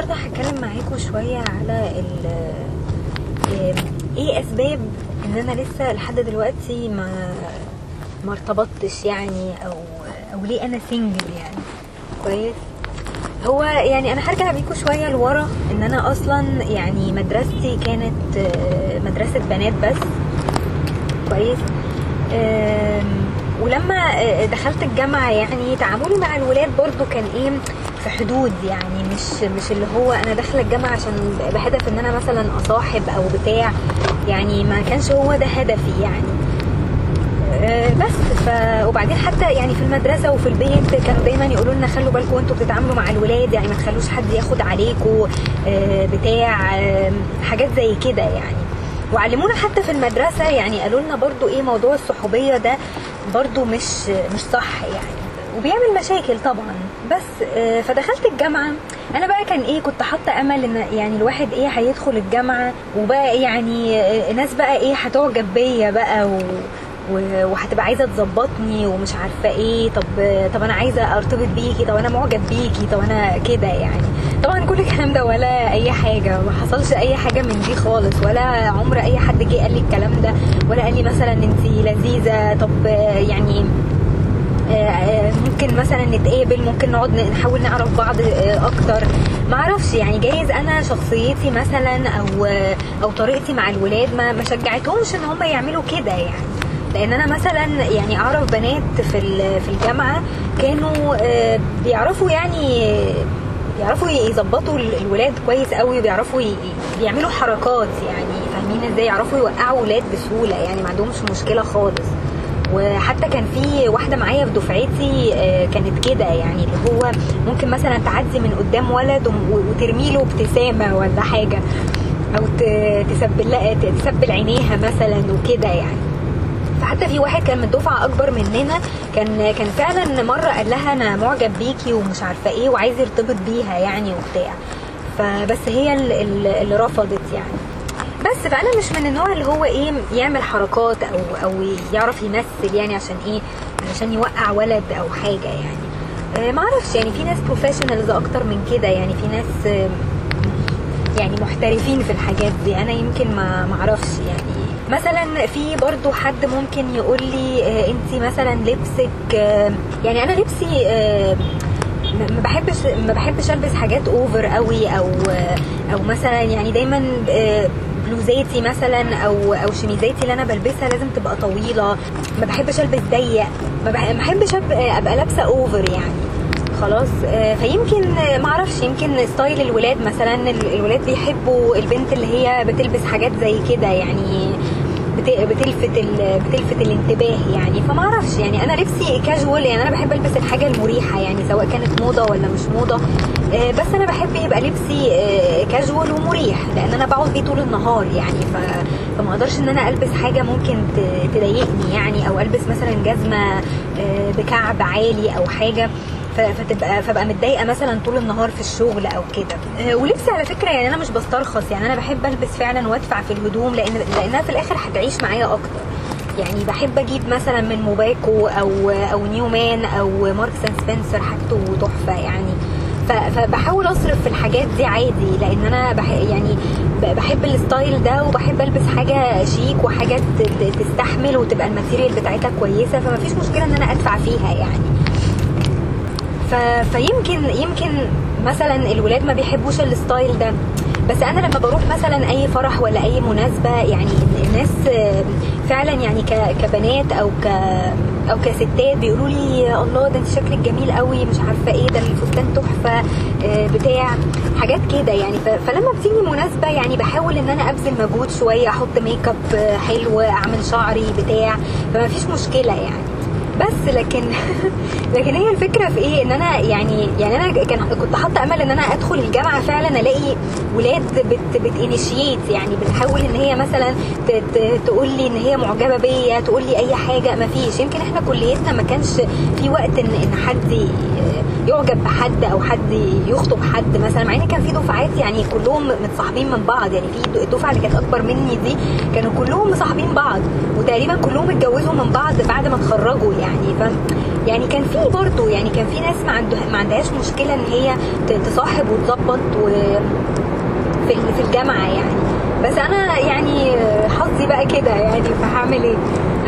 النهارده هتكلم معاكم شوية على إيه أسباب إن أنا لسه لحد دلوقتي ما ما ارتبطتش يعني أو أو ليه أنا سنجل يعني. كويس؟ هو يعني أنا هرجع بيكم شوية لورا إن أنا أصلا يعني مدرستي كانت مدرسة بنات بس. كويس؟ ولما دخلت الجامعة يعني تعاملي مع الولاد برضو كان إيه؟ في حدود يعني مش مش اللي هو أنا داخلة الجامعة عشان بهدف إن أنا مثلا أصاحب أو بتاع. يعني ما كانش هو ده هدفي يعني. آه، بس ف وبعدين حتى يعني في المدرسة وفي البيت كانوا دايما يقولوا لنا خلوا بالكم وأنتوا بتتعاملوا مع الولاد يعني ما تخلوش حد ياخد عليكم آه، بتاع حاجات زي كده يعني. وعلمونا حتى في المدرسة يعني قالوا لنا برضو إيه موضوع الصحوبية ده برضو مش مش صح يعني. وبيعمل مشاكل طبعا. بس آه، فدخلت الجامعة. أنا بقى كان إيه كنت حاطة أمل إن يعني الواحد إيه هيدخل الجامعة وبقى يعني آه، ناس بقى إيه هتعجب بيا بقى و وهتبقى عايزة تظبطني ومش عارفة إيه. طب طب أنا عايزة أرتبط بيكي طب أنا معجب بيكي طب أنا كده يعني. طبعا كل الكلام ده ولا أي حاجة ما حصلش أي حاجة من دي خالص. ولا عمر أي حد جه قال لي الكلام ده ولا قال لي مثلا انت لذيذة. طب يعني آه، آه، ممكن مثلا نتقابل ممكن نقعد نحاول نعرف بعض آه، أكتر. ما أعرفش يعني جايز أنا شخصيتي مثلا أو آه، أو طريقتي مع الولاد ما ما شجعتهمش إن هم يعملوا كده يعني. لأن أنا مثلا يعني أعرف بنات في في الجامعة كانوا آه، بيعرفوا يعني بيعرفوا يظبطوا ال- الولاد كويس قوي وبيعرفوا ي- بيعملوا حركات يعني فاهمين إزاي؟ يعرفوا يوقعوا ولاد بسهولة يعني ما عندهمش مشكلة خالص. وحتى كان في واحدة معايا في دفعتي آه، كانت كده يعني اللي هو ممكن مثلا تعدي من قدام ولد وترمي له ابتسامة ولا حاجة أو تسبل تسبل عينيها مثلا وكده يعني. فحتى في واحد كان من دفعه أكبر مننا كان كان فعلا مرة قال لها أنا معجب بيكي ومش عارفة إيه وعايز يرتبط بيها يعني وبتاع. فبس هي ال- ال- اللي رفضت يعني. بس فانا مش من النوع اللي هو إيه يعمل حركات أو أو يعرف يمثل يعني عشان إيه عشان يوقع ولد أو حاجة يعني. آه، معرفش يعني في ناس بروفيشنالز أكتر من كده يعني في ناس آه، يعني محترفين في الحاجات دي. أنا يمكن ما معرفش يعني. مثلا في برضو حد ممكن يقول لي انت مثلا لبسك آه، يعني أنا لبسي آه، ما ما بحبش ما بحبش ألبس حاجات over قوي أو أو مثلا يعني دايما آه، بلوزاتي مثلا أو أو شميزاتي اللي أنا بلبسها لازم تبقى طويلة. ما بحبش ألبس ضيق. ما بح- ما بحبش أبقى لابسة over يعني. خلاص. آه، فيمكن معرفش يمكن style الولاد مثلا ال- الولاد بيحبوا البنت اللي هي بتلبس حاجات زي كده يعني. بتلفت بتلفت الانتباه يعني. فمعرفش يعني أنا لبسي كاجوال يعني أنا بحب ألبس الحاجة المريحة يعني سواء كانت موضة ولا مش موضة. آه، بس أنا بحب يبقى لبسي آه، كاجوال ومريح لأن أنا بقعد بيه طول النهار يعني. فما أقدرش إن أنا ألبس حاجة ممكن تضايقني يعني أو ألبس مثلا جزمة آه، بكعب عالي أو حاجة. فتبقى فبقى متضايقة مثلا طول النهار في الشغل أو كده. آه، ولبسي على فكرة يعني أنا مش بسترخص يعني أنا بحب ألبس فعلا وأدفع في الهدوم لأن لأنها في الآخر هتعيش معايا أكتر. يعني بحب أجيب مثلا من موباكو أو أو نيومان أو ماركس أند سبنسر حاجته تحفة يعني. فبحاول أصرف في الحاجات دي عادي لأن أنا بح يعني بحب ال style ده وبحب ألبس حاجة شيك وحاجه تستحمل وتبقى ال material بتاعتها كويسة فما فيش مشكلة إن أنا أدفع فيها يعني. ف... فيمكن يمكن مثلا الولاد ما بيحبوش ال style ده بس أنا لما بروح مثلا أي فرح ولا أي مناسبة يعني الناس فعلا يعني. كبنات أو ك أو كستات بيقولوا لي الله ده أنت شكلك جميل قوي مش عارفة إيه ده الفستان تحفة آه، بتاع حاجات كده يعني. فلما بتيجي مناسبة يعني بحاول إن أنا أبذل مجهود شوية أحط ميك اب حلو أعمل شعري بتاع فما فيش مشكلة يعني بس لكن لكن هي الفكرة في إيه؟ إن أنا يعني يعني أنا كان كنت حاطة أمل إن أنا أدخل الجامعة فعلا ألاقي ولاد بت بتانيشيت يعني بتحاول إن هي مثلا تقول لي إن هي معجبة بيا تقول لي أي حاجة ما فيش. يمكن إحنا كليتنا ما كانش في وقت إن إن حد يعجب بحد أو حد يخطب حد مثلا مع إن كان في دفعات يعني كلهم متصاحبين من بعض. يعني في الدفعة اللي كانت أكبر مني دي كانوا كلهم مصاحبين بعض وتقريبا كلهم اتجوزوا من بعض بعد ما اتخرجوا يعني. ف يعني كان في برضه يعني كان في ناس ما, عنده ما عندهاش مشكلة إن هي تصاحب وتظبط و في في الجامعة يعني. بس أنا يعني حظي بقى كده يعني فهعمل إيه؟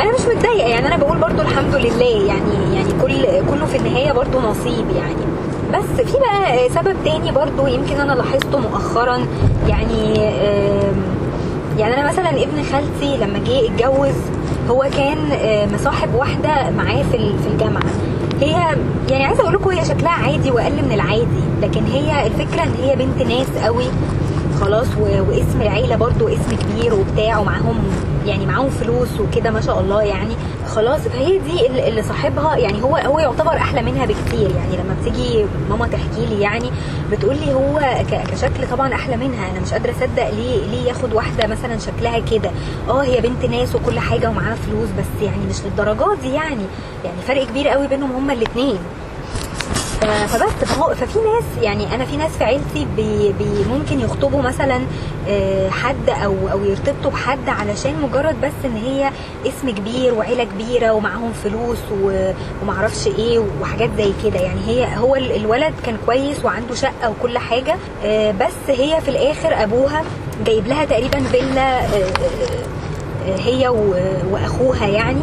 أنا مش متضايقة يعني. أنا بقول برضو الحمد لله يعني يعني كل كله في النهاية برضو نصيب يعني. بس في بقى سبب تاني برضو يمكن أنا لاحظته مؤخرا. يعني يعني أنا مثلا ابن خالتي لما جه اتجوز هو كان آه، مصاحب واحدة معاه في في الجامعة. هي يعني عايزة أقول لكم هي شكلها عادي وأقل من العادي لكن هي الفكرة إن هي بنت ناس قوي خلاص واسم العيلة برضو اسم كبير وبتاع ومعاهم يعني معاهم فلوس وكده ما شاء الله يعني خلاص فهي دي اللي- صاحبها يعني هو هو يعتبر أحلى منها بكتير يعني لما بتيجي ماما تحكي لي يعني بتقول لي هو كشكل طبعا أحلى منها أنا مش قادرة أصدق ليه ليه ياخد واحدة مثلا شكلها كده. آه هي بنت ناس وكل حاجة ومعاها فلوس بس يعني مش للدرجات دي يعني يعني فرق كبير قوي بينهم هما الاثنين فبس ففي ناس يعني أنا في ناس في عيلتي بي بي ممكن يخطبوا مثلا آه، حد أو أو يرتبطوا بحد علشان مجرد بس إن هي اسم كبير وعيلة كبيرة ومعاهم فلوس ومعرفش إيه وحاجات زي كده. يعني هي هو ال- الولد كان كويس وعنده شقة وكل حاجة آه، بس هي في الآخر أبوها جايب لها تقريبا فيلا آه، هي وأخوها يعني.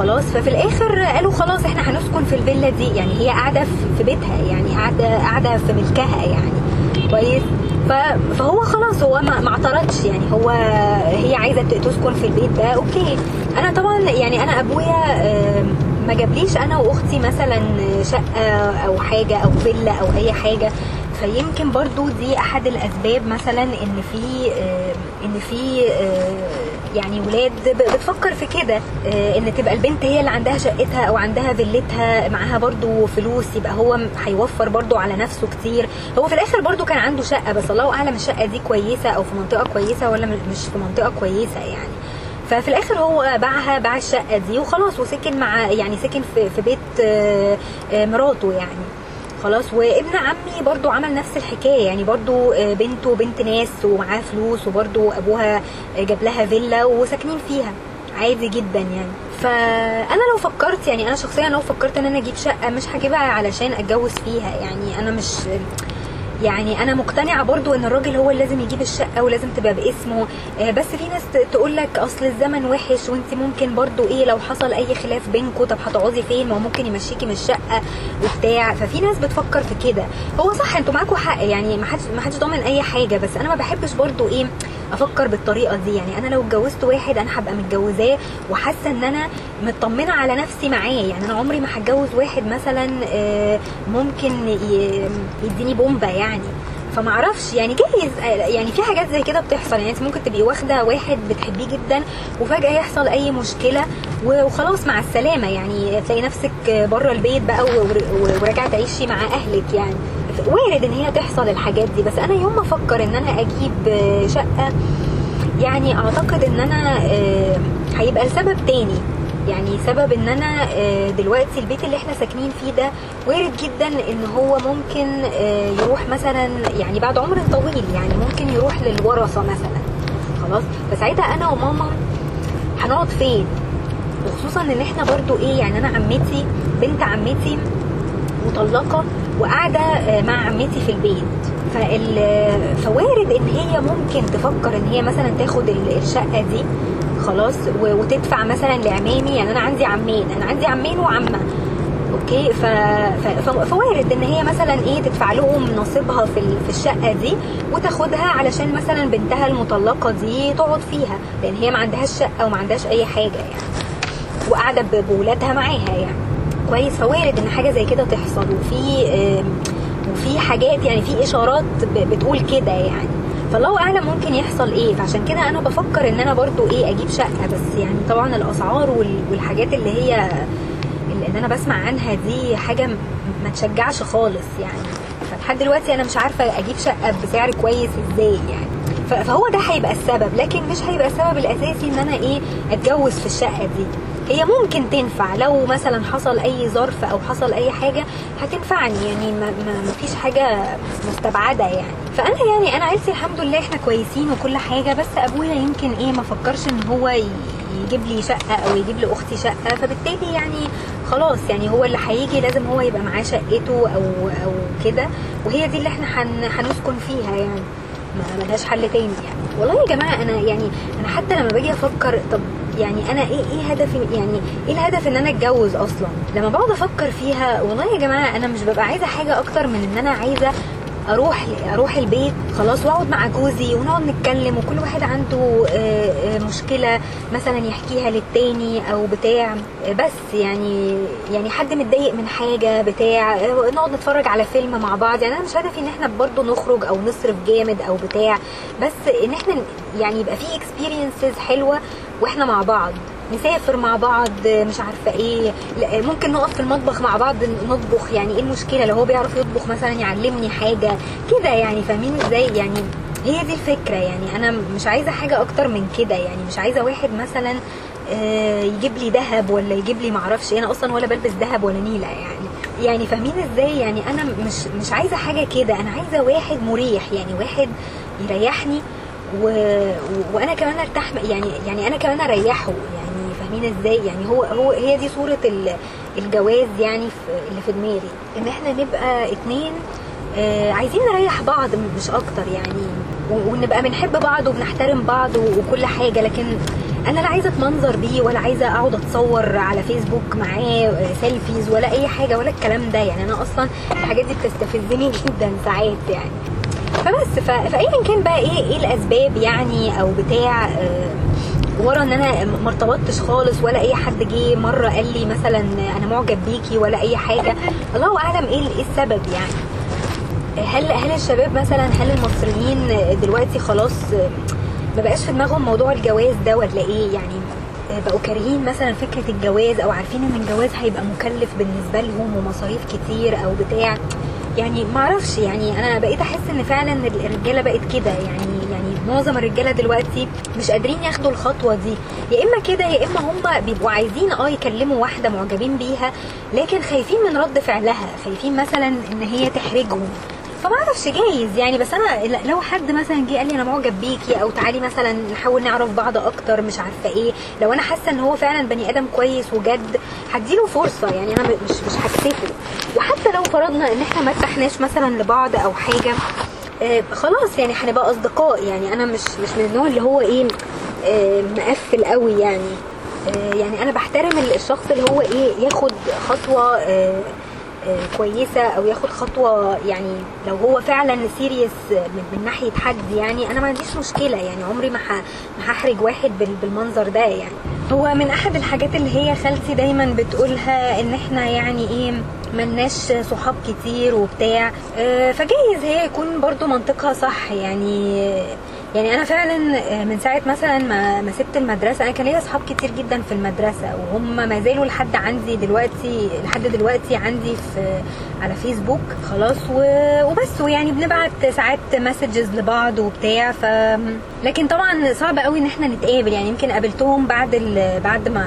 خلاص. ففي الآخر قالوا خلاص إحنا هنسكن في الفيلا دي. يعني هي قاعدة في- بيتها يعني قاعدة قاعدة في ملكها يعني. كويس. فهو خلاص هو ما اعترضش. يعني هو هي عايزة تسكن في البيت ده. أوكي. أنا طبعا يعني أنا أبويا ما جابليش أنا وأختي مثلا شقة أو حاجة أو فيلا أو أي حاجة. فيمكن برضو دي أحد الأسباب مثلا إن في إن في يعني ولاد بتفكر في كده آه، إن تبقى البنت هي اللي عندها شقتها أو عندها فيلتها معاها برضو فلوس يبقى هو هيوفر برضو على نفسه كتير. هو في الآخر برضو كان عنده شقة بس الله أعلم الشقة دي كويسة أو في منطقة كويسة ولا مش في منطقة كويسة يعني. ففي الآخر هو باعها باع الشقة دي وخلاص وسكن مع يعني سكن في, في بيت آه، آه، مراته يعني. خلاص. وابن عمي برضو عمل نفس الحكاية يعني برضو آه، بنته بنت ناس ومعاها فلوس وبرضو أبوها آه، جاب لها فيلا وساكنين فيها عادي جدا يعني. فأنا لو فكرت يعني أنا شخصيا لو فكرت إن أنا أجيب شقة مش هجيبها علشان أتجوز فيها. يعني أنا مش يعني أنا مقتنعة برضو إن الراجل هو اللي لازم يجيب الشقة ولازم تبقى باسمه. آه، بس في ناس تقول لك أصل الزمن وحش وأنت ممكن برضو إيه لو حصل أي خلاف بينكم طب هتقعدي فين؟ ما ممكن يمشيكي من الشقة وبتاع. ففي ناس بتفكر في كده. هو صح أنتوا معاكم حق يعني ما حدش ما حدش ضامن أي حاجة بس أنا ما بحبش برضو إيه أفكر بالطريقة دي. يعني أنا لو اتجوزت واحد أنا هبقى متجوزاه وحاسة إن أنا مطمنة على نفسي معاه. يعني أنا عمري ما هتجوز واحد مثلا آه، ممكن يديني بومبا يعني. فما أعرفش يعني جايز يعني في حاجات زي كده بتحصل. يعني أنت ممكن تبقي واخدة واحد بتحبيه جدا وفجأة يحصل أي مشكلة وخلاص مع السلامة. يعني تلاقي نفسك بره البيت بقى وراجعه تعيشي مع أهلك يعني. وارد إن هي تحصل الحاجات دي بس أنا يوم ما أفكر إن أنا أجيب شقة يعني أعتقد إن أنا آه، هيبقى السبب تاني. يعني سبب إن أنا آه، دلوقتي البيت اللي إحنا ساكنين فيه ده وارد جدا إن هو ممكن آه، يروح مثلا يعني بعد عمر طويل يعني ممكن يروح للورثة مثلا. خلاص؟ فساعتها أنا وماما هنقعد فين؟ وخصوصا إن إحنا برضو إيه يعني أنا عمتي بنت عمتي مطلقة وقاعدة آه، مع عمتي في البيت. فوارد إن هي ممكن تفكر إن هي مثلا تاخد ال- الشقة دي خلاص. وتدفع مثلا لعمامي يعني أنا عندي عمين أنا عندي عمين وعمة okay فوارد إن هي مثلا إيه تدفع لهم نصيبها في. في الشقة دي وتاخدها علشان مثلا بنتها المطلقة دي تقعد فيها لأن هي ما عندهاش شقة وما عندهاش أي حاجة يعني وقاعدة بولادها معاها يعني كويس. فوارد إن حاجة زي كده تحصل وفي وفي حاجات يعني في إشارات بتقول كده يعني. فالله أعلم ممكن يحصل إيه. فعشان كده أنا بفكر إن أنا برضو إيه أجيب شقة. بس يعني طبعا الأسعار وال- والحاجات اللي هي اللي أنا بسمع عنها دي حاجة ما تشجعش خالص يعني. فلحد دلوقتي أنا مش عارفة أجيب شقة بسعر كويس إزاي يعني. فهو ده هيبقى السبب لكن مش هيبقى السبب الأساسي إن أنا إيه أتجوز في الشقة دي. هي ممكن تنفع. لو مثلا حصل أي ظرف أو حصل أي حاجة هتنفعني. يعني ما, ما فيش حاجة مستبعدة يعني. فأنا يعني أنا عيلتي الحمد لله إحنا كويسين وكل حاجة بس أبويا يمكن إيه ما فكرش إن هو يجيب لي شقة أو يجيب لأختي شقة. فبالتالي يعني خلاص يعني هو اللي هيجي لازم هو يبقى معاه شقته أو أو كده. وهي دي اللي إحنا هن- هنسكن فيها يعني. ما ملهاش حل تاني يعني. والله يا جماعة أنا يعني أنا حتى لما باجي أفكر طب يعني أنا إيه إيه هدفي يعني إيه الهدف إن أنا أتجوز أصلا؟ لما بقعد أفكر فيها والله يا جماعة أنا مش ببقى عايزة حاجة أكتر من إن أنا عايزة أروح أروح البيت خلاص واقعد مع جوزي ونقعد نتكلم وكل واحد عنده آه، آه، مشكلة مثلا يحكيها للتاني أو بتاع. بس يعني يعني حد متضايق من حاجة بتاع نقعد نتفرج على فيلم مع بعض. يعني أنا مش هدفي إن إحنا برضه نخرج أو نصرف جامد أو بتاع. بس إن إحنا يعني يبقى في اكسبيرينسز حلوة وإحنا مع بعض. نسافر مع بعض مش عارفة إيه. ممكن نقف في المطبخ مع بعض نطبخ. يعني إيه المشكلة؟ لو هو بيعرف يطبخ مثلا يعلمني حاجة كده يعني فاهمين إزاي؟ يعني هي دي الفكرة. يعني أنا مش عايزة حاجة أكتر من كده. يعني مش عايزة واحد مثلا آه، يجيب لي ذهب ولا يجيب لي معرفش إيه. أنا أصلا ولا بلبس ذهب ولا نيلة يعني. يعني فاهمين إزاي؟ يعني أنا مش مش عايزة حاجة كده. أنا عايزة واحد مريح. يعني واحد يريحني. و- وأنا كمان أرتاح يعني يعني أنا كمان أريحه. يعني فاهمين إزاي؟ يعني هو هو هي دي صورة ال- الجواز يعني اللي في دماغي. إن إحنا نبقى اتنين آه، عايزين نريح بعض مش أكتر يعني. ونبقى بنحب بعض وبنحترم بعض وكل حاجة. لكن أنا لا عايزة أتمنظر بيه ولا عايزة أقعد أتصور على فيسبوك معاه آه، سيلفيز ولا أي حاجة ولا الكلام ده. يعني أنا أصلا الحاجات دي بتستفزني جدا ساعات يعني. فبس فايا كان بقى إيه إيه الأسباب يعني أو بتاع آه، ورا إن أنا ما ارتبطتش خالص ولا أي حد جه مرة قال لي مثلا أنا معجب بيكي ولا أي حاجة. الله أعلم إيه إيه السبب يعني. هل هل الشباب مثلا هل المصريين دلوقتي خلاص ما بقاش في دماغهم موضوع الجواز ده ولا إيه؟ يعني بقوا كارهين مثلا فكرة الجواز أو عارفين إن الجواز هيبقى مكلف بالنسبة لهم ومصاريف كتير أو بتاع. يعني ما أعرفش يعني أنا بقيت أحس إن فعلا الرجالة بقت كده. يعني معظم الرجالة دلوقتي مش قادرين ياخدوا الخطوة دي. يا إما كده يا إما هم بيبقوا عايزين آه يكلموا واحدة معجبين بيها لكن خايفين من رد فعلها خايفين مثلا إن هي تحرجهم. فما أعرفش جايز يعني. بس أنا لو حد مثلا جه قال لي أنا معجب بيكي أو تعالي مثلا نحاول نعرف بعض أكتر مش عارفة إيه. لو أنا حاسة إن هو فعلا بني آدم كويس وجد هديله فرصة. يعني أنا مش مش هكسفه وحتى لو فرضنا إن إحنا ما ارتحناش مثلا لبعض أو حاجة آه خلاص يعني هنبقى أصدقاء. يعني أنا مش مش من النوع اللي هو إيه آه مقفل قوي يعني. آه يعني أنا بحترم الشخص اللي هو إيه ياخد خطوة كويسة أو ياخد خطوة يعني لو هو فعلا سيريس من, ناحية حد يعني. أنا ما عنديش مشكلة يعني عمري ما ما هحرج واحد بال- بالمنظر ده يعني. هو من أحد الحاجات اللي هي خالتي دايما بتقولها إن إحنا يعني إيه ملناش صحاب كتير وبتاع. آه، فجايز هي يكون برضو منطقها صح. يعني يعني أنا فعلا من ساعة مثلا ما سبت المدرسة أنا كان ليا اصحاب كتير جدا في المدرسة وهم ما زالوا لحد عندي دلوقتي لحد دلوقتي عندي في على فيسبوك. خلاص وبس ويعني بنبعت ساعات مسجز لبعض وبتاع. ف لكن طبعا صعب قوي إن إحنا نتقابل. يعني يمكن قابلتهم بعد ال... بعد ما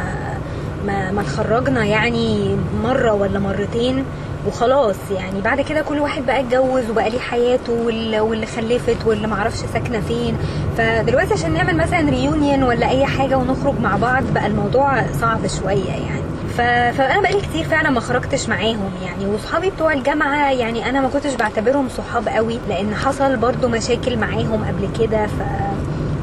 ما ما اتخرجنا يعني مرة ولا مرتين وخلاص يعني. بعد كده كل واحد بقى اتجوز وبقى ليه حياته واللي, واللي خلفت واللي معرفش ساكنة فين. فدلوقتي عشان نعمل مثلا ريونيون ولا أي حاجة ونخرج مع بعض بقى الموضوع صعب شوية يعني. ف... فأنا بقالي كتير فعلا ما خرجتش معاهم يعني. واصحابي بتوع الجامعة يعني أنا ما كنتش بعتبرهم صحاب قوي لأن حصل برضو مشاكل معاهم قبل كده. ف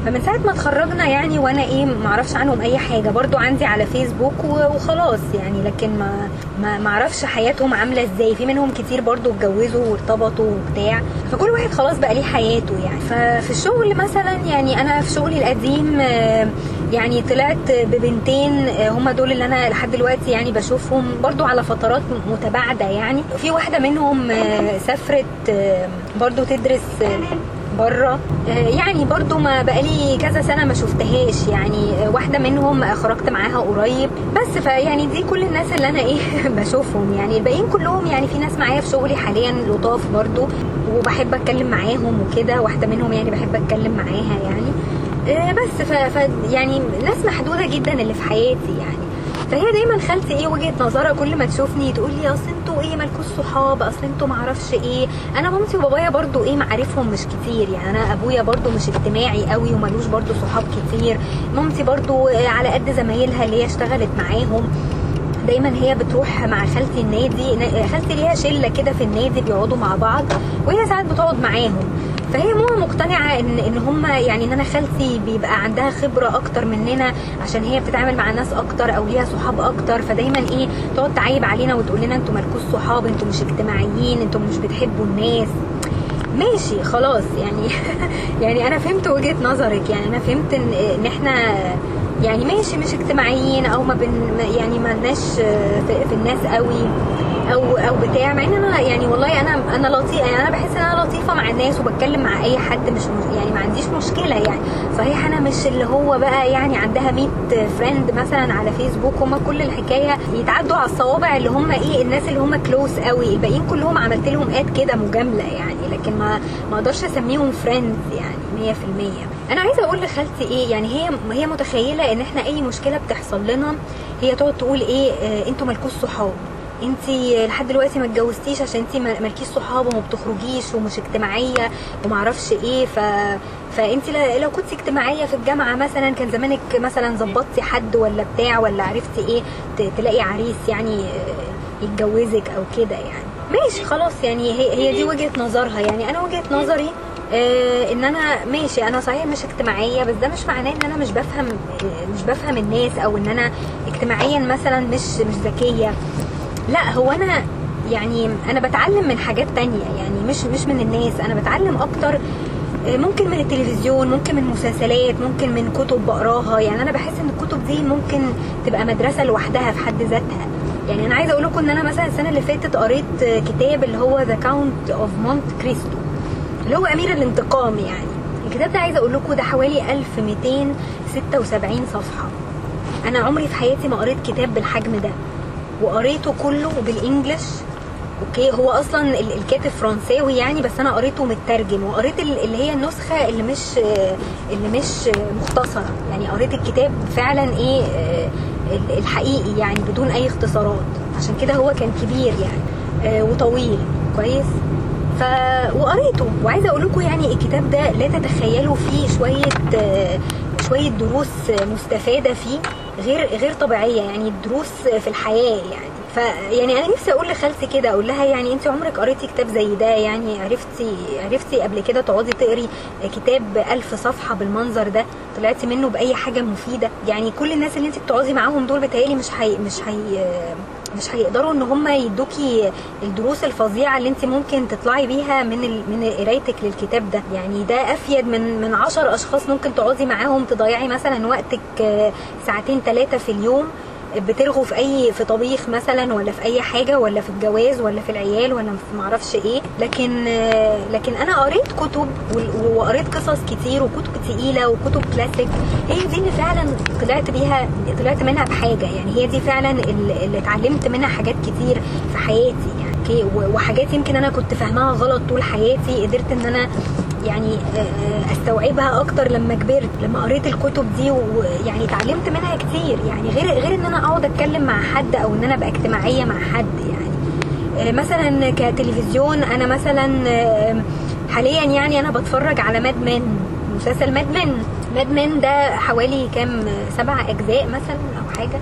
فمن ساعة ما اتخرجنا يعني وأنا إيه ما أعرفش عنهم اي حاجة برضو عندي على فيسبوك وخلاص يعني لكن ما ما ما أعرفش حياتهم عاملة إزاي. في منهم كتير برضو اتجوزوا وارتبطوا وبتاع فكل واحد خلاص بقى ليه حياته يعني. ففي الشغل مثلا يعني أنا في شغلي القديم آه، يعني طلعت ببنتين آه، هما دول اللي أنا لحد دلوقتي يعني بشوفهم برضو على فترات متباعدة يعني. في واحدة منهم آه، سافرت برضو تدرس بره. يعني برضو ما بقالي كذا سنة ما شفتهاش. يعني آه، واحدة منهم آه، خرجت معاها قريب. بس فيعني دي كل الناس اللي أنا إيه بشوفهم. يعني الباقيين كلهم يعني في ناس معايا في شغلي حاليا لطاف برضو وبحب أتكلم معاهم وكده. واحدة منهم يعني بحب أتكلم معاها يعني. آه، بس ف يعني ناس محدودة جدا اللي في حياتي يعني. فهي دايما خالتي إيه وجهة نظرها؟ كل ما تشوفني تقول لي أصل أنتوا إيه مالكوش صحاب؟ أصل أنتوا معرفش إيه. أنا مامتي وبابايا برضو إيه معارفهم مش كتير. يعني أنا أبويا برضو مش اجتماعي قوي وملوش برضو صحاب كتير. مامتي برضو آه، على قد زمايلها اللي هي اشتغلت معاهم. دايما هي بتروح مع خالتي النادي. نا- خالتي ليها شلة كده في النادي بيقعدوا مع بعض وهي ساعات بتقعد معاهم. فهي ماما مقتنعة ان إن هم يعني إن أنا خالتي بيبقى عندها خبرة أكتر مننا عشان هي بتتعامل مع ناس أكتر أو ليها صحاب أكتر. فدايما إيه تقعد تعيب علينا وتقول لنا أنتوا مالكوش صحاب أنتوا مش اجتماعيين أنتوا مش بتحبوا الناس. ماشي خلاص. يعني يعني أنا فهمت وجهة نظرك. يعني أنا فهمت ان إن إحنا يعني ماشي مش اجتماعيين أو ما بن يعني ما لناش في, الناس قوي. أو أو بتاع مع إن أنا يعني والله أنا أنا لطيفة يعني أنا بحس إن أنا لطيفة مع الناس وبتكلم مع أي حد مش يعني ما عنديش مشكلة يعني. صحيح أنا مش اللي هو بقى يعني عندها 100 friend مثلا على فيسبوك هم كل الحكاية يتعدوا على الصوابع اللي هم إيه الناس اللي هم close قوي الباقيين كلهم عملت لهم add كده مجاملة يعني لكن ما ما أقدرش أسميهم friends يعني 100% أنا عايزة أقول لخالتي إيه يعني هي هي متخيلة إن إحنا أي مشكلة بتحصل لنا هي تقعد تقول إيه آه أنتوا مالكوش صحاب. انت لحد دلوقتي ما اتجوزتيش عشان انت مالكيش صحاب وما بتخرجيش ومش اجتماعية وما أعرفش إيه ف فانت لو كنت اجتماعية في الجامعة مثلا كان زمانك مثلا ظبطتي حد ولا بتاع ولا عرفتي إيه تلاقي عريس يعني آه، يتجوزك أو كده يعني. ماشي خلاص يعني هي هي دي وجهة نظرها يعني. أنا وجهة نظري آه إن أنا ماشي أنا صحيح مش اجتماعية بس ده مش معناه إن أنا مش بفهم آه، مش بفهم الناس أو إن أنا اجتماعيا مثلا مش مش ذكية. لا هو أنا يعني أنا بتعلم من حاجات تانية يعني مش مش من الناس. أنا بتعلم أكتر آه، ممكن من التلفزيون ممكن من مسلسلات ممكن من كتب بقراها. يعني أنا بحس إن الكتب دي ممكن تبقى مدرسة لوحدها في حد ذاتها. يعني أنا عايزة أقول لكم إن أنا مثلا السنة اللي فاتت قريت آه، كتاب اللي هو The Count of Monte Cristo اللي هو أمير الانتقام يعني. الكتاب ده عايزة أقول لكم ده حوالي 1276 صفحة. أنا عمري في حياتي ما قريت كتاب بالحجم ده. وقريته كله بال English أوكي هو أصلا ال- الكاتب فرنساوي يعني بس أنا قريته مترجم وقريت ال- اللي هي النسخة اللي مش اللي مش مختصرة. يعني قريت الكتاب فعلا إيه آه، ال- الحقيقي يعني بدون أي اختصارات. عشان كده هو كان كبير يعني آه، وطويل. كويس؟ ف وقريته. وعايزة أقول لكم يعني الكتاب ده لا تتخيلوا فيه شوية آه، شوية دروس مستفادة فيه. غير غير طبيعية يعني دروس في الحياة يعني. ف يعني أنا نفسي أقول لخالتي كده أقول لها يعني أنت عمرك قريتي كتاب زي ده؟ يعني عرفتي عرفتي قبل كده تقعدي تقري كتاب ألف صفحة بالمنظر ده؟ طلعتي منه بأي حاجة مفيدة؟ يعني كل الناس اللي أنت بتقعدي معاهم دول بتهيألي مش هي مش هي مش هيقدروا ان هم يدوكي الدروس الفظيعة اللي انت ممكن تطلعي بيها من ال... من قرايتك للكتاب ده. يعني ده أفيد من من 10 أشخاص ممكن تقعدي معاهم تضيعي مثلا وقتك آه، ساعتين ثلاثة في اليوم. بترغوا في اي في طبيخ مثلا ولا في أي حاجة ولا في الجواز ولا في العيال ولا في معرفش إيه. لكن لكن أنا قريت كتب وقريت قصص كتير وكتب تقيلة وكتب كلاسيك. هي دي اللي فعلا طلعت بيها طلعت منها بحاجة. يعني هي دي فعلا اللي اتعلمت منها حاجات كتير في حياتي. يعني وحاجات يمكن أنا كنت فاهماها غلط طول حياتي. قدرت إن أنا يعني آه، استوعبها أكتر لما كبرت لما قريت الكتب دي ويعني اتعلمت منها كتير. يعني غير غير إن أنا أقعد أتكلم مع حد أو إن أنا أبقى اجتماعية مع حد يعني. آه، مثلا كتلفزيون أنا مثلا آه، حاليا يعني أنا بتفرج على Mad Men مسلسل Mad Men Mad Men ده حوالي كام؟ سبع أجزاء مثلا أو حاجة.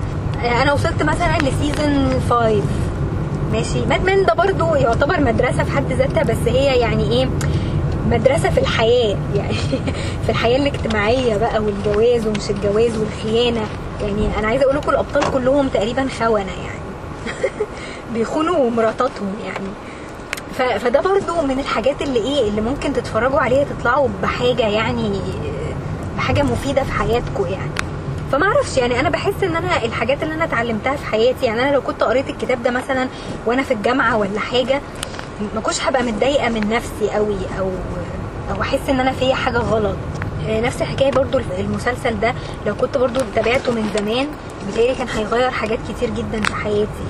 أنا وصلت مثلا ل season 5 ماشي. Mad Men ده برضو يعتبر مدرسة في حد ذاتها بس هي يعني إيه مدرسة في الحياة يعني في الحياة الاجتماعية بقى والجواز ومش الجواز والخيانة. يعني أنا عايزة أقول لكم الأبطال كلهم تقريبا خونة يعني. بيخونوا مراتاتهم يعني. فده برضو من الحاجات اللي إيه اللي ممكن تتفرجوا عليها تطلعوا بحاجة يعني بحاجة مفيدة في حياتكم يعني. فما أعرفش يعني أنا بحس إن أنا الحاجات اللي أنا اتعلمتها في حياتي يعني أنا لو كنت قريت الكتاب ده مثلا وأنا في الجامعة ولا حاجة ما كنتش هبقى متضايقة من نفسي قوي أو أو أحس إن أنا فيا حاجة غلط. آه، نفس الحكاية برضو المسلسل ده لو كنت برضو تابعته من زمان بتهيألي كان هيغير حاجات كتير جدا في حياتي.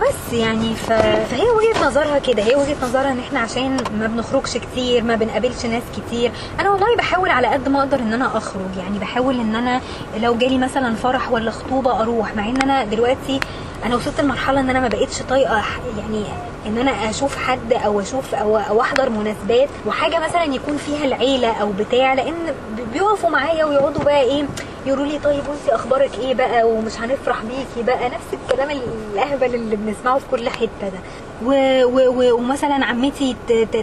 فبس يعني ف... فهي وجهة نظرها كده. هي وجهة نظرها إن إحنا عشان ما بنخرجش كتير ما بنقابلش ناس كتير. أنا والله بحاول على قد ما أقدر إن أنا أخرج. يعني بحاول إن أنا لو جالي مثلا فرح ولا خطوبة أروح. مع إن أنا دلوقتي أنا وصلت لمرحلة إن أنا ما بقتش طايقة يعني إن أنا أشوف حد أو أشوف أو, أو أحضر مناسبات. وحاجة مثلا يكون فيها العيلة أو بتاع. لأن بي- بيقفوا معايا ويقعدوا بقى إيه يقولوا لي طيب وانت أخبارك إيه بقى ومش هنفرح بيكي بقى؟ نفس الكلام الأهبل اللي بنسمعه في كل حتة ده. و و و ومثلا عمتي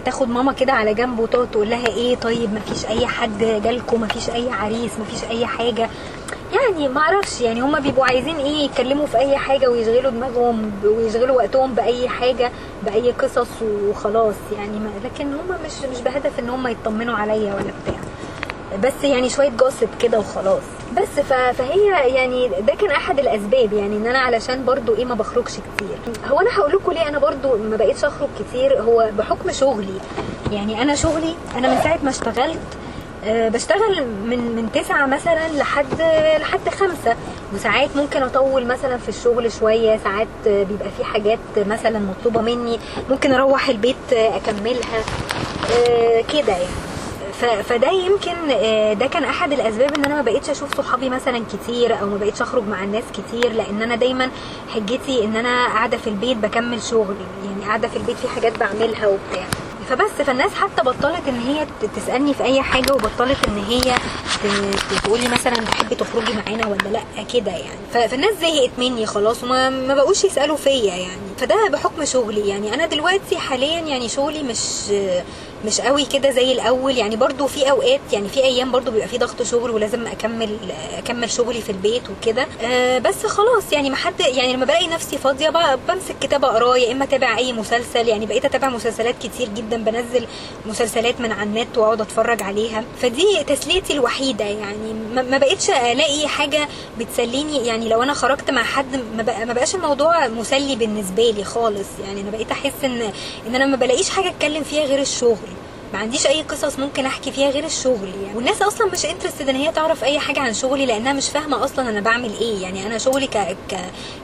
تاخد ماما كده على جنب وتقعد تقول لها إيه؟ طيب مفيش أي حد جالكم مفيش أي عريس؟ مفيش أي حاجة؟ يعني ما أعرفش يعني هما بيبقوا عايزين إيه؟ يتكلموا في أي حاجة ويشغلوا دماغهم ويشغلوا وقتهم بأي حاجة بأي قصص وخلاص يعني ما لكن هما مش مش بهدف إن هما يطمنوا عليا ولا بتاع. بس يعني شوية جوسب كده وخلاص. بس فهي يعني ده كان أحد الأسباب يعني إن أنا علشان برضو إيه ما بخرجش كتير. هو أنا هقول لكم ليه أنا برضو ما بقيتش أخرج كتير؟ هو بحكم شغلي. يعني أنا شغلي أنا من ساعة ما اشتغلت آه، بشتغل من من تسعة مثلا لحد لحد خمسة. وساعات ممكن أطول مثلا في الشغل شوية ساعات بيبقى في حاجات مثلا مطلوبة مني ممكن أروح البيت أكملها آه، كده يعني. فده يمكن آه، ده كان أحد الأسباب إن أنا ما بقيتش أشوف صحابي مثلا كتير أو ما بقيتش أخرج مع الناس كتير لأن أنا دايما حجتي إن أنا قاعدة في البيت بكمل شغلي يعني قاعدة في البيت في حاجات بعملها وبتاع. فبس فالناس حتى بطلت إن هي تسألني في أي حاجة وبطلت إن هي تقولي مثلا تحبي تخرجي معانا ولا لأ كده يعني. فالناس زهقت مني خلاص وما ما بقوش يسألوا فيا يعني. فده بحكم شغلي يعني. أنا دلوقتي حاليا يعني شغلي مش مش قوي كده زي الأول. يعني برضو في أوقات يعني في أيام برضو بيبقى في ضغط شغل ولازم أكمل أكمل شغلي في البيت وكده. آه بس خلاص يعني ما حد يعني لما بلاقي نفسي فاضية بمسك كتاب أقراه يا إما أتابع أي مسلسل. يعني بقيت أتابع مسلسلات كتير جدا بنزل مسلسلات من على النت وأقعد أتفرج عليها. فدي تسليتي الوحيدة. يعني ما بقتش ألاقي حاجة بتسليني. يعني لو أنا خرجت مع حد ما بقاش الموضوع مسلي بالنسبة لي خالص. يعني أنا بقيت أحس إن إن أنا ما بلاقيش حاجة أتكلم فيها غير الشغل. ما عنديش أي قصص ممكن أحكي فيها غير الشغل يعني. والناس أصلا مش interested إن هي تعرف أي حاجة عن شغلي لأنها مش فاهمة أصلا أنا بعمل إيه يعني. أنا شغلي ك... ك...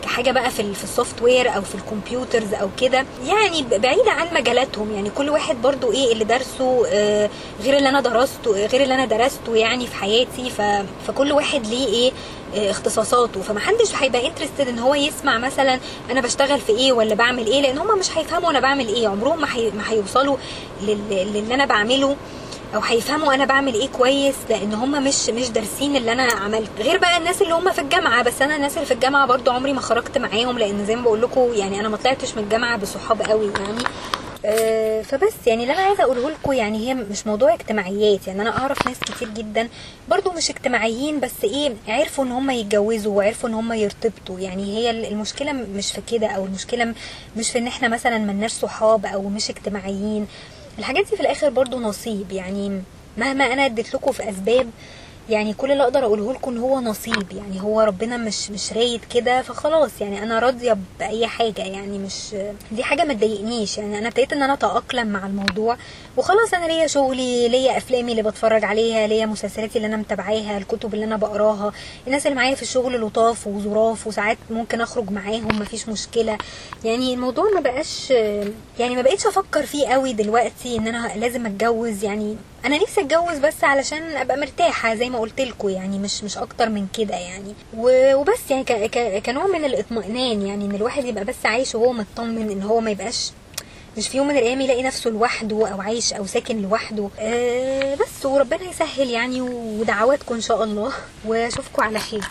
كحاجة بقى في. في ال software أو في ال computers أو كده. يعني بعيدة عن مجالاتهم يعني. كل واحد برضو إيه اللي درسه آه غير اللي أنا درسته غير اللي أنا درسته يعني في حياتي. ف... فكل واحد ليه إيه اختصاصاته. فمحدش هيبقى interested إن هو يسمع مثلا أنا بشتغل في إيه ولا بعمل إيه لأن هم مش هيفهموا أنا بعمل إيه. عمرهم ما هي- ما هيوصلوا لل- للي أنا بعمله أو هيفهموا أنا بعمل إيه كويس لأن هم مش مش دارسين اللي أنا عملته غير بقى الناس اللي هم في الجامعة. بس أنا الناس اللي في الجامعة برضو عمري ما خرجت معاهم لأن زي ما بقول لكم يعني أنا ما طلعتش من الجامعة بصحاب قوي يعني. آه، فبس يعني اللي أنا عايزة أقوله لكم يعني هي مش موضوع اجتماعيات يعني أنا أعرف ناس كتير جدا برضو مش اجتماعيين بس إيه عرفوا إن هم يتجوزوا وعرفوا إن هم يرتبطوا يعني هي المشكلة مش في كده أو المشكلة مش في إن إحنا مثلا ملناش صحاب أو مش اجتماعيين. الحاجات دي في الآخر برضو نصيب يعني مهما أنا اديت لكم في أسباب يعني كل اللي أقدر أقوله لكم هو نصيب يعني هو ربنا مش مش رايد كده فخلاص يعني أنا راضية بأي حاجة يعني مش دي حاجة ما تضايقنيش يعني أنا ابتديت إن أنا أتأقلم مع الموضوع وخلاص أنا ليا شغلي ليا أفلامي اللي بتفرج عليها ليا مسلسلاتي اللي أنا متابعاها الكتب اللي أنا بقراها الناس اللي معايا في الشغل لطاف وظراف وساعات ممكن أخرج معاهم مفيش مشكلة يعني الموضوع ما بقاش يعني ما بقيتش أفكر فيه قوي دلوقتي إن أنا لازم أتجوز يعني أنا نفسي أتجوز بس علشان أبقى مرتاحة زي ما قلت لكم يعني مش مش أكتر من كده يعني. وبس يعني كنوع من الاطمئنان يعني إن الواحد يبقى بس عايش وهو مطمن إن هو ما يبقاش مش في يوم من الأيام يلاقي نفسه لوحده أو عايش أو ساكن لوحده. أه بس وربنا يسهل يعني ودعواتكم إن شاء الله. واشوفكم على خير.